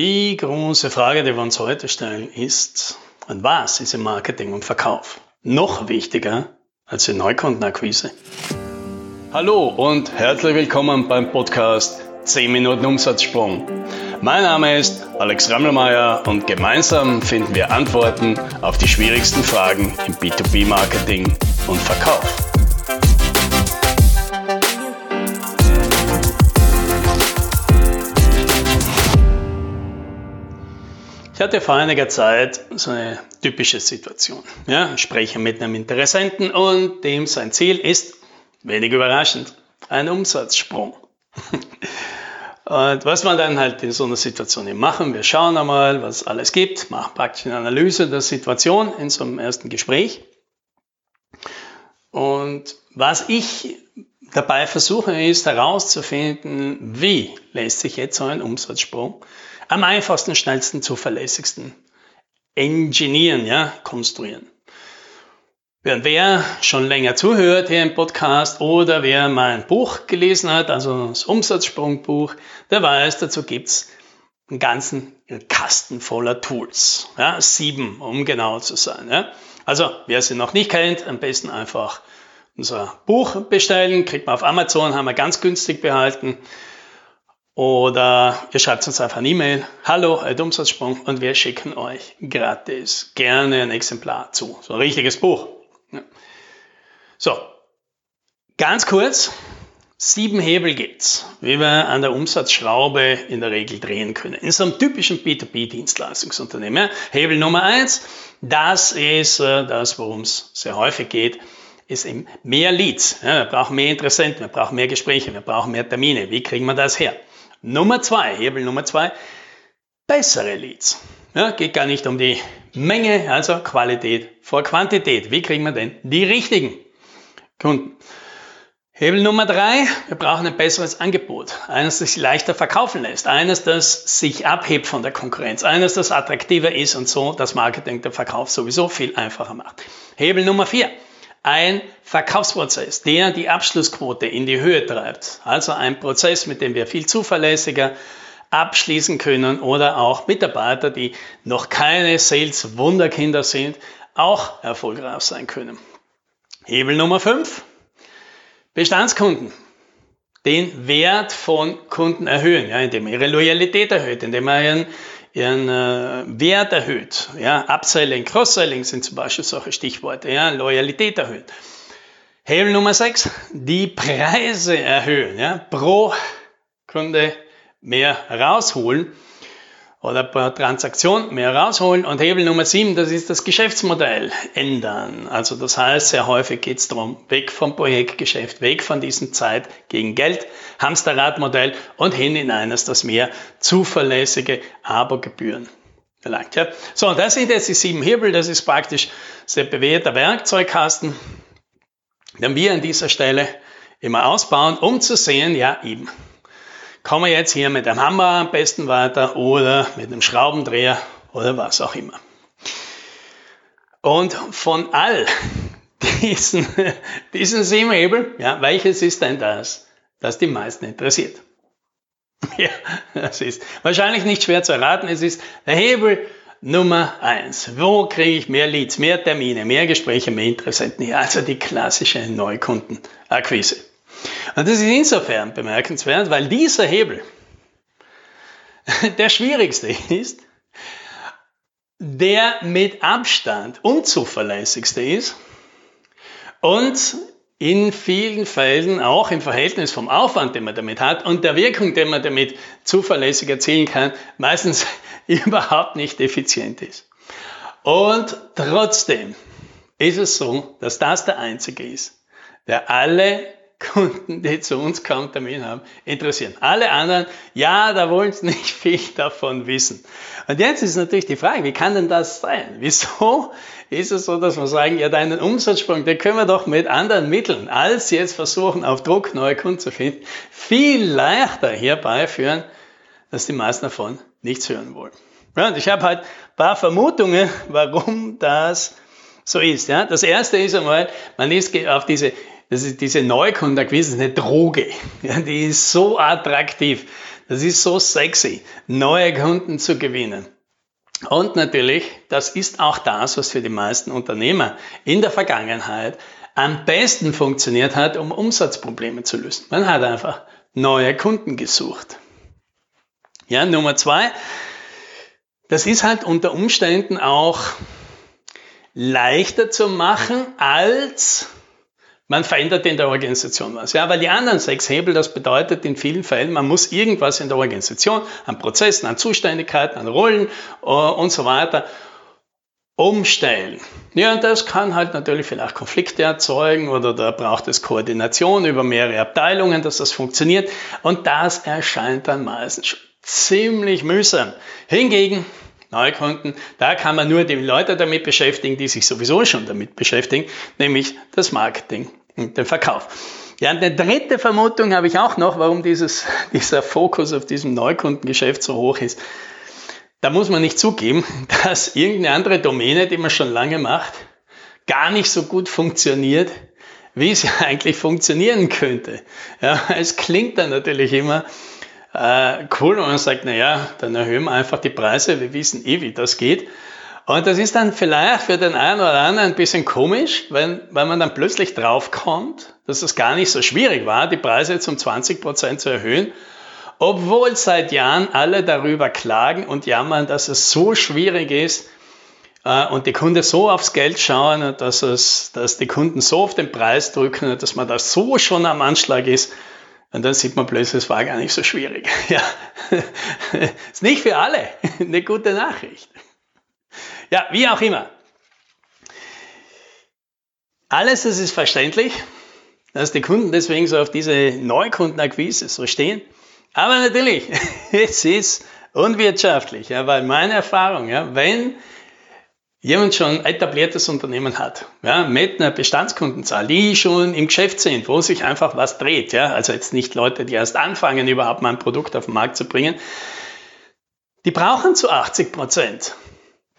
Die große Frage, die wir uns heute stellen, ist, und was ist im Marketing und Verkauf noch wichtiger als in Neukundenakquise? Hallo und herzlich willkommen beim Podcast 10 Minuten Umsatzsprung. Mein Name ist Alex Rammelmeier und gemeinsam finden wir Antworten auf die schwierigsten Fragen im B2B-Marketing und Verkauf. Ich hatte vor einiger Zeit so eine typische Situation. Ja, ich spreche mit einem Interessenten und dem sein Ziel ist, wenig überraschend, ein Umsatzsprung. Und was man dann halt in so einer Situation eben machen, wir schauen einmal, was es alles gibt, machen praktisch eine Analyse der Situation in so einem ersten Gespräch. Und was ich dabei versuche, ist herauszufinden, wie lässt sich jetzt so ein Umsatzsprung am einfachsten, schnellsten, zuverlässigsten engineeren, ja, konstruieren. Während wer schon länger zuhört hier im Podcast oder wer mein Buch gelesen hat, also das Umsatzsprungbuch, der weiß, dazu gibt's einen ganzen Kasten voller Tools. Ja, sieben, um genau zu sein. Ja. Also, wer sie noch nicht kennt, am besten einfach unser Buch bestellen, kriegt man auf Amazon, haben wir ganz günstig behalten. Oder ihr schreibt uns einfach eine E-Mail, hallo, ein Umsatzsprung, und wir schicken euch gratis gerne ein Exemplar zu. So ein richtiges Buch. Ja. So, ganz kurz, sieben Hebel gibt's, wie wir an der Umsatzschraube in der Regel drehen können. In so einem typischen B2B-Dienstleistungsunternehmen. Hebel Nummer eins, das ist äh, das, worum es sehr häufig geht, ist eben mehr Leads. Ja, wir brauchen mehr Interessenten, wir brauchen mehr Gespräche, wir brauchen mehr Termine. Wie kriegen wir das her? Nummer zwei, Hebel Nummer zwei, bessere Leads. Ja, geht gar nicht um die Menge, also Qualität vor Quantität. Wie kriegen wir denn die richtigen Kunden? Hebel Nummer drei, wir brauchen ein besseres Angebot. Eines, das sich leichter verkaufen lässt. Eines, das sich abhebt von der Konkurrenz. Eines, das attraktiver ist und so das Marketing, der Verkauf sowieso viel einfacher macht. Hebel Nummer vier, ein Verkaufsprozess, der die Abschlussquote in die Höhe treibt. Also ein Prozess, mit dem wir viel zuverlässiger abschließen können oder auch Mitarbeiter, die noch keine Sales-Wunderkinder sind, auch erfolgreich sein können. Hebel Nummer 5. Bestandskunden. Den Wert von Kunden erhöhen, ja, indem man ihre Loyalität erhöht, indem man ihren ihren äh, Wert erhöht. Ja, Upselling, Cross-Selling sind zum Beispiel solche Stichworte. Ja, Loyalität erhöht. Hebel Nummer 6, die Preise erhöhen. Ja, pro Kunde mehr rausholen oder per Transaktion mehr rausholen. Und Hebel Nummer 7, das ist das Geschäftsmodell ändern. Also das heißt, sehr häufig geht es darum, weg vom Projektgeschäft, weg von diesem Zeit gegen Geld, Hamsterradmodell und hin in eines, das mehr zuverlässige Abergebühren verlangt. Ja. So, das sind jetzt die sieben Hebel, das ist praktisch sehr bewährter Werkzeugkasten, den wir an dieser Stelle immer ausbauen, um zu sehen, ja eben, kommen wir jetzt hier mit einem Hammer am besten weiter oder mit einem Schraubendreher oder was auch immer. Und von all diesen, diesen sieben Hebel, ja, welches ist denn das, das die meisten interessiert? Ja, das ist wahrscheinlich nicht schwer zu erraten. Es ist der Hebel Nummer eins. Wo kriege ich mehr Leads, mehr Termine, mehr Gespräche, mehr Interessenten? Ja, also die klassische Neukundenakquise. Und das ist insofern bemerkenswert, weil dieser Hebel der schwierigste ist, der mit Abstand unzuverlässigste ist und in vielen Fällen auch im Verhältnis vom Aufwand, den man damit hat und der Wirkung, den man damit zuverlässig erzielen kann, meistens überhaupt nicht effizient ist. Und trotzdem ist es so, dass das der einzige ist, der alle Kunden, die zu uns kaum Termin haben, interessieren. Alle anderen, ja, da wollen sie nicht viel davon wissen. Und jetzt ist natürlich die Frage, wie kann denn das sein? Wieso ist es so, dass wir sagen, ja, deinen Umsatzsprung, den können wir doch mit anderen Mitteln, als jetzt versuchen, auf Druck neue Kunden zu finden, viel leichter herbeiführen, dass die meisten davon nichts hören wollen. Ja, und ich habe halt ein paar Vermutungen, warum das so ist. Ja, das erste ist einmal, man ist auf diese das ist diese Neukundenakquise, ist eine Droge. Ja, die ist so attraktiv. Das ist so sexy, neue Kunden zu gewinnen. Und natürlich, das ist auch das, was für die meisten Unternehmer in der Vergangenheit am besten funktioniert hat, um Umsatzprobleme zu lösen. Man hat einfach neue Kunden gesucht. Ja, Nummer zwei, das ist halt unter Umständen auch leichter zu machen, als man verändert in der Organisation was. Ja, weil die anderen sechs Hebel, das bedeutet in vielen Fällen, man muss irgendwas in der Organisation, an Prozessen, an Zuständigkeiten, an Rollen uh, und so weiter umstellen. Ja, und das kann halt natürlich vielleicht Konflikte erzeugen oder da braucht es Koordination über mehrere Abteilungen, dass das funktioniert. Und das erscheint dann meistens ziemlich mühsam. Hingegen, Neukunden, da kann man nur die Leute damit beschäftigen, die sich sowieso schon damit beschäftigen, nämlich das Marketing und den Verkauf. Ja, eine dritte Vermutung habe ich auch noch, warum dieses, dieser Fokus auf diesem Neukundengeschäft so hoch ist. Da muss man nicht zugeben, dass irgendeine andere Domäne, die man schon lange macht, gar nicht so gut funktioniert, wie sie eigentlich funktionieren könnte. Ja, es klingt dann natürlich immer äh, cool, wenn man sagt, naja, dann erhöhen wir einfach die Preise, wir wissen eh, wie das geht. Und das ist dann vielleicht für den einen oder anderen ein bisschen komisch, wenn, wenn man dann plötzlich draufkommt, dass es gar nicht so schwierig war, die Preise jetzt um 20 Prozent zu erhöhen obwohl seit Jahren alle darüber klagen und jammern, dass es so schwierig ist äh, und die Kunden so aufs Geld schauen, dass, es, dass die Kunden so auf den Preis drücken, dass man da so schon am Anschlag ist. Und dann sieht man plötzlich, es war gar nicht so schwierig. Ja, ist nicht für alle eine gute Nachricht. Ja, wie auch immer. Alles das ist verständlich, dass die Kunden deswegen so auf diese Neukundenakquise so stehen. Aber natürlich, es ist unwirtschaftlich, ja, weil meine Erfahrung, ja, wenn jemand schon etabliertes Unternehmen hat, ja, mit einer Bestandskundenzahl, die schon im Geschäft sind, wo sich einfach was dreht, ja, also jetzt nicht Leute, die erst anfangen, überhaupt mal ein Produkt auf den Markt zu bringen, die brauchen zu 80 Prozent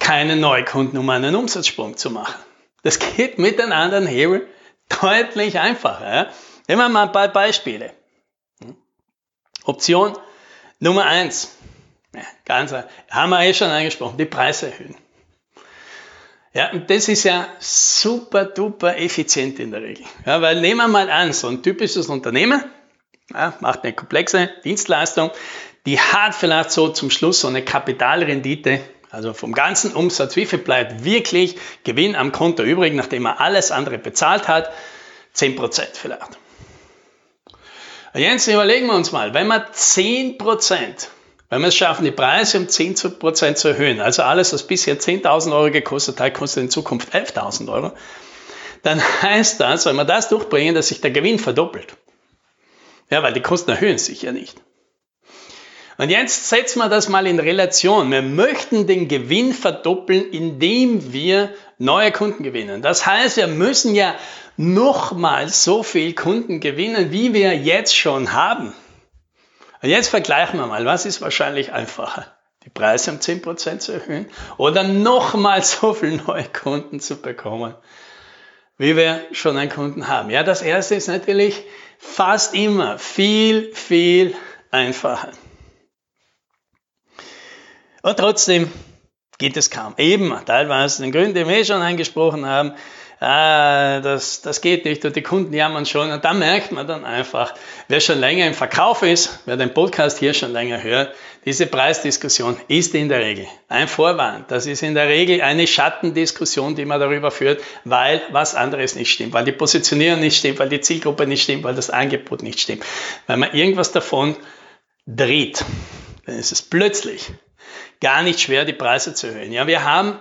keine Neukunden, um einen Umsatzsprung zu machen. Das geht mit den anderen Hebel deutlich einfacher. Nehmen wir mal ein paar Beispiele. Option Nummer eins, ja, ganz, haben wir eh schon angesprochen, die Preise erhöhen. Ja, und das ist ja super duper effizient in der Regel. Ja, weil nehmen wir mal an, so ein typisches Unternehmen, ja, macht eine komplexe Dienstleistung, die hat vielleicht so zum Schluss so eine Kapitalrendite, also vom ganzen Umsatz, wie viel bleibt wirklich Gewinn am Konto übrig, nachdem er alles andere bezahlt hat? 10% vielleicht. Jetzt überlegen wir uns mal, wenn wir 10% wenn wir es schaffen, die Preise um 10% zu erhöhen, also alles, was bisher 10.000 Euro gekostet hat, kostet in Zukunft 11.000 Euro, dann heißt das, wenn wir das durchbringen, dass sich der Gewinn verdoppelt. Ja, weil die Kosten erhöhen sich ja nicht. Und jetzt setzen wir das mal in Relation. Wir möchten den Gewinn verdoppeln, indem wir neue Kunden gewinnen. Das heißt, wir müssen ja nochmal so viel Kunden gewinnen, wie wir jetzt schon haben. Und jetzt vergleichen wir mal, was ist wahrscheinlich einfacher? Die Preise um 10% zu erhöhen oder nochmal so viele neue Kunden zu bekommen, wie wir schon einen Kunden haben. Ja, das erste ist natürlich fast immer viel, viel einfacher. Und trotzdem geht es kaum. Eben, teilweise den Gründen, die wir eh schon angesprochen haben, ah, das, das geht nicht und die Kunden jammern schon. Und da merkt man dann einfach, wer schon länger im Verkauf ist, wer den Podcast hier schon länger hört, diese Preisdiskussion ist in der Regel ein Vorwand. Das ist in der Regel eine Schattendiskussion, die man darüber führt, weil was anderes nicht stimmt, weil die Positionierung nicht stimmt, weil die Zielgruppe nicht stimmt, weil das Angebot nicht stimmt. Weil man irgendwas davon dreht, dann ist es plötzlich gar nicht schwer, die Preise zu erhöhen. Ja, wir haben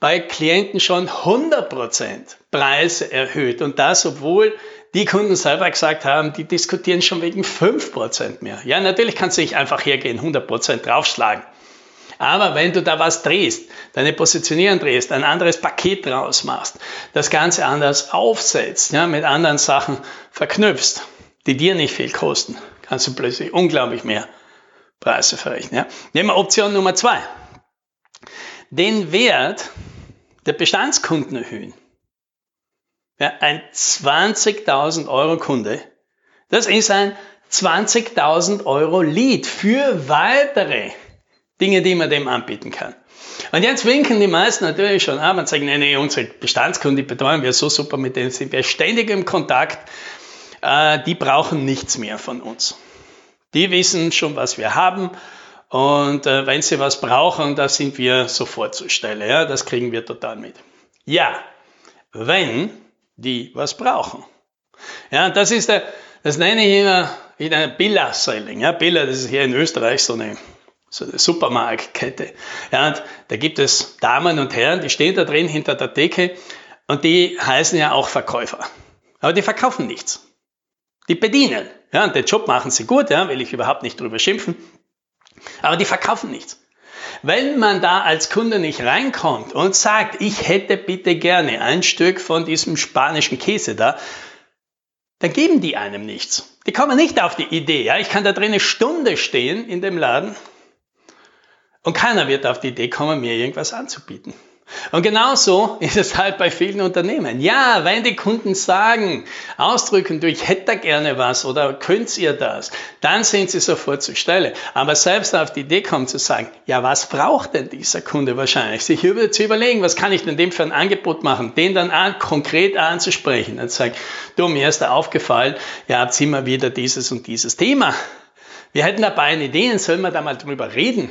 bei Klienten schon 100% Preise erhöht und das, obwohl die Kunden selber gesagt haben, die diskutieren schon wegen 5% mehr. Ja, natürlich kannst du nicht einfach hergehen, 100% draufschlagen. Aber wenn du da was drehst, deine Positionierung drehst, ein anderes Paket draus machst, das Ganze anders aufsetzt, ja, mit anderen Sachen verknüpfst, die dir nicht viel kosten, kannst du plötzlich unglaublich mehr Preise verrechnen. Ja. Nehmen wir Option Nummer zwei den Wert der Bestandskunden erhöhen. Ja, ein 20.000 Euro Kunde, das ist ein 20.000 Euro Lead für weitere Dinge, die man dem anbieten kann. Und jetzt winken die meisten natürlich schon ab und sagen, nee, nee, unsere Bestandskunden betreuen wir so super, mit denen sind wir ständig im Kontakt. Äh, die brauchen nichts mehr von uns. Die wissen schon, was wir haben. Und äh, wenn sie was brauchen, da sind wir sofort zur Stelle. Ja, das kriegen wir total mit. Ja, wenn die was brauchen. Ja, das ist der, das nenne ich immer wieder Billa-Selling. Ja, Billa, das ist hier in Österreich so eine so eine Supermarktkette. Ja, und da gibt es Damen und Herren, die stehen da drin hinter der Decke und die heißen ja auch Verkäufer. Aber die verkaufen nichts. Die bedienen. Ja, und den Job machen sie gut, ja, will ich überhaupt nicht drüber schimpfen. Aber die verkaufen nichts. Wenn man da als Kunde nicht reinkommt und sagt, ich hätte bitte gerne ein Stück von diesem spanischen Käse da, dann geben die einem nichts. Die kommen nicht auf die Idee. Ja, ich kann da drin eine Stunde stehen in dem Laden und keiner wird auf die Idee kommen, mir irgendwas anzubieten. Und genauso ist es halt bei vielen Unternehmen. Ja, wenn die Kunden sagen, ausdrücken, du, ich hätte da gerne was oder könnt ihr das, dann sind sie sofort zur Stelle. Aber selbst auf die Idee kommen zu sagen, ja, was braucht denn dieser Kunde wahrscheinlich? Sich über, zu überlegen, was kann ich denn dem für ein Angebot machen, den dann an, konkret anzusprechen und sagen, du, mir ist da aufgefallen, ja, habt immer wieder dieses und dieses Thema. Wir hätten dabei Ideen, sollen wir da mal drüber reden?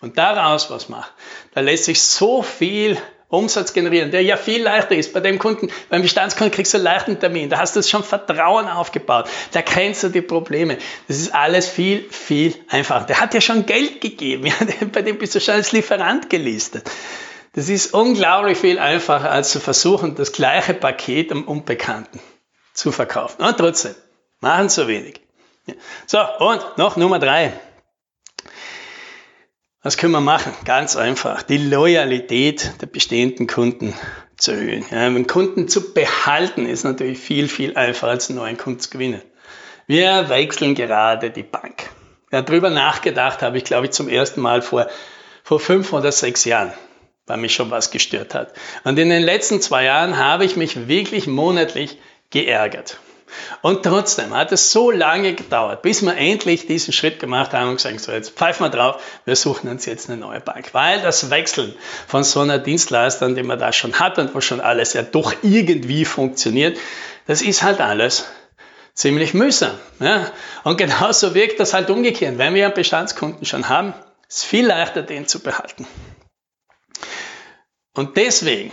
Und daraus was macht, da lässt sich so viel Umsatz generieren, der ja viel leichter ist. Bei dem Kunden, beim Bestandskunden kriegst du einen leichten Termin. Da hast du schon Vertrauen aufgebaut. Da kennst du die Probleme. Das ist alles viel, viel einfacher. Der hat ja schon Geld gegeben. bei dem bist du schon als Lieferant gelistet. Das ist unglaublich viel einfacher, als zu versuchen, das gleiche Paket am Unbekannten zu verkaufen. Und trotzdem, machen zu wenig. So, und noch Nummer drei. Was können wir machen? Ganz einfach. Die Loyalität der bestehenden Kunden zu erhöhen. Ja, einen Kunden zu behalten ist natürlich viel, viel einfacher als einen neuen Kunden zu gewinnen. Wir wechseln gerade die Bank. Ja, darüber nachgedacht habe ich, glaube ich, zum ersten Mal vor, vor fünf oder sechs Jahren, weil mich schon was gestört hat. Und in den letzten zwei Jahren habe ich mich wirklich monatlich geärgert. Und trotzdem hat es so lange gedauert, bis wir endlich diesen Schritt gemacht haben und gesagt, so jetzt pfeifen wir drauf, wir suchen uns jetzt eine neue Bank. Weil das Wechseln von so einer Dienstleister, die man da schon hat und wo schon alles ja doch irgendwie funktioniert, das ist halt alles ziemlich mühsam. Ja? Und genauso wirkt das halt umgekehrt. Wenn wir einen Bestandskunden schon haben, ist viel leichter, den zu behalten. Und deswegen,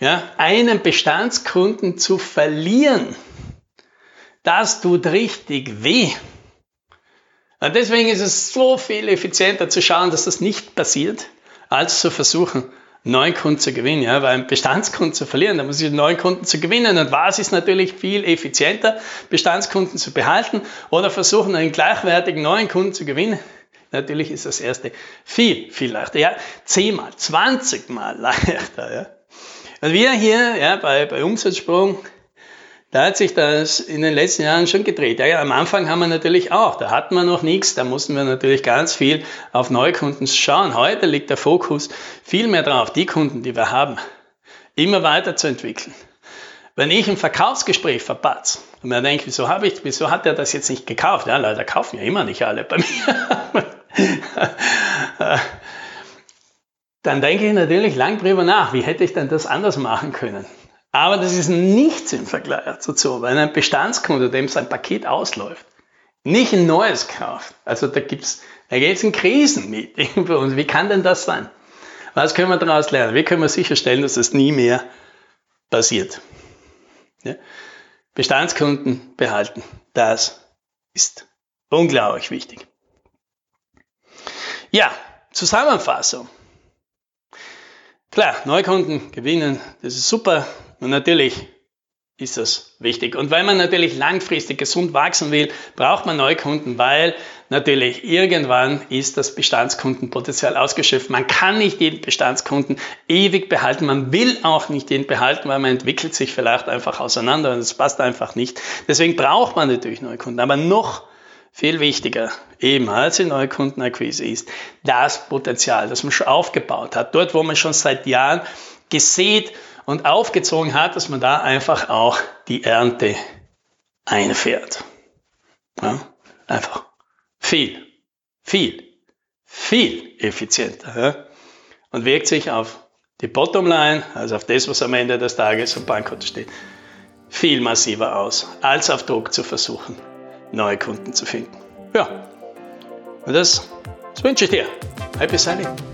ja, einen Bestandskunden zu verlieren, das tut richtig weh. Und deswegen ist es so viel effizienter zu schauen, dass das nicht passiert, als zu versuchen, neuen Kunden zu gewinnen. Ja, weil einen Bestandskunden zu verlieren, da muss ich neuen Kunden zu gewinnen. Und was ist natürlich viel effizienter, Bestandskunden zu behalten oder versuchen, einen gleichwertigen neuen Kunden zu gewinnen? Natürlich ist das erste viel, viel leichter. Ja, zehnmal, zwanzigmal leichter. Ja. Und wir hier ja, bei, bei Umsatzsprung da hat sich das in den letzten Jahren schon gedreht. Ja, ja, am Anfang haben wir natürlich auch, da hatten wir noch nichts, da mussten wir natürlich ganz viel auf Neukunden schauen. Heute liegt der Fokus viel mehr drauf, die Kunden, die wir haben, immer weiterzuentwickeln. Wenn ich ein Verkaufsgespräch verpatze und mir denke, wieso habe ich, wieso hat er das jetzt nicht gekauft? Ja, leider kaufen ja immer nicht alle bei mir. Dann denke ich natürlich lang drüber nach, wie hätte ich denn das anders machen können? Aber das ist nichts im Vergleich dazu, wenn ein Bestandskunde, dem sein Paket ausläuft, nicht ein neues kauft. Also da gibt's, da geht's in Krisen mit. Und wie kann denn das sein? Was können wir daraus lernen? Wie können wir sicherstellen, dass das nie mehr passiert? Ja? Bestandskunden behalten. Das ist unglaublich wichtig. Ja, Zusammenfassung. Klar, Neukunden gewinnen, das ist super. Und natürlich ist das wichtig. Und weil man natürlich langfristig gesund wachsen will, braucht man Neukunden, weil natürlich irgendwann ist das Bestandskundenpotenzial ausgeschöpft. Man kann nicht jeden Bestandskunden ewig behalten. Man will auch nicht jeden behalten, weil man entwickelt sich vielleicht einfach auseinander und es passt einfach nicht. Deswegen braucht man natürlich Neukunden. Aber noch viel wichtiger eben als in Neukundenakquise ist das Potenzial, das man schon aufgebaut hat. Dort, wo man schon seit Jahren gesät und aufgezogen hat, dass man da einfach auch die Ernte einfährt. Ja? einfach viel, viel, viel effizienter ja? und wirkt sich auf die Bottomline, also auf das, was am Ende des Tages am Bankkonto steht, viel massiver aus, als auf Druck zu versuchen, neue Kunden zu finden. Ja, und das, das wünsche ich dir. Happy Selling!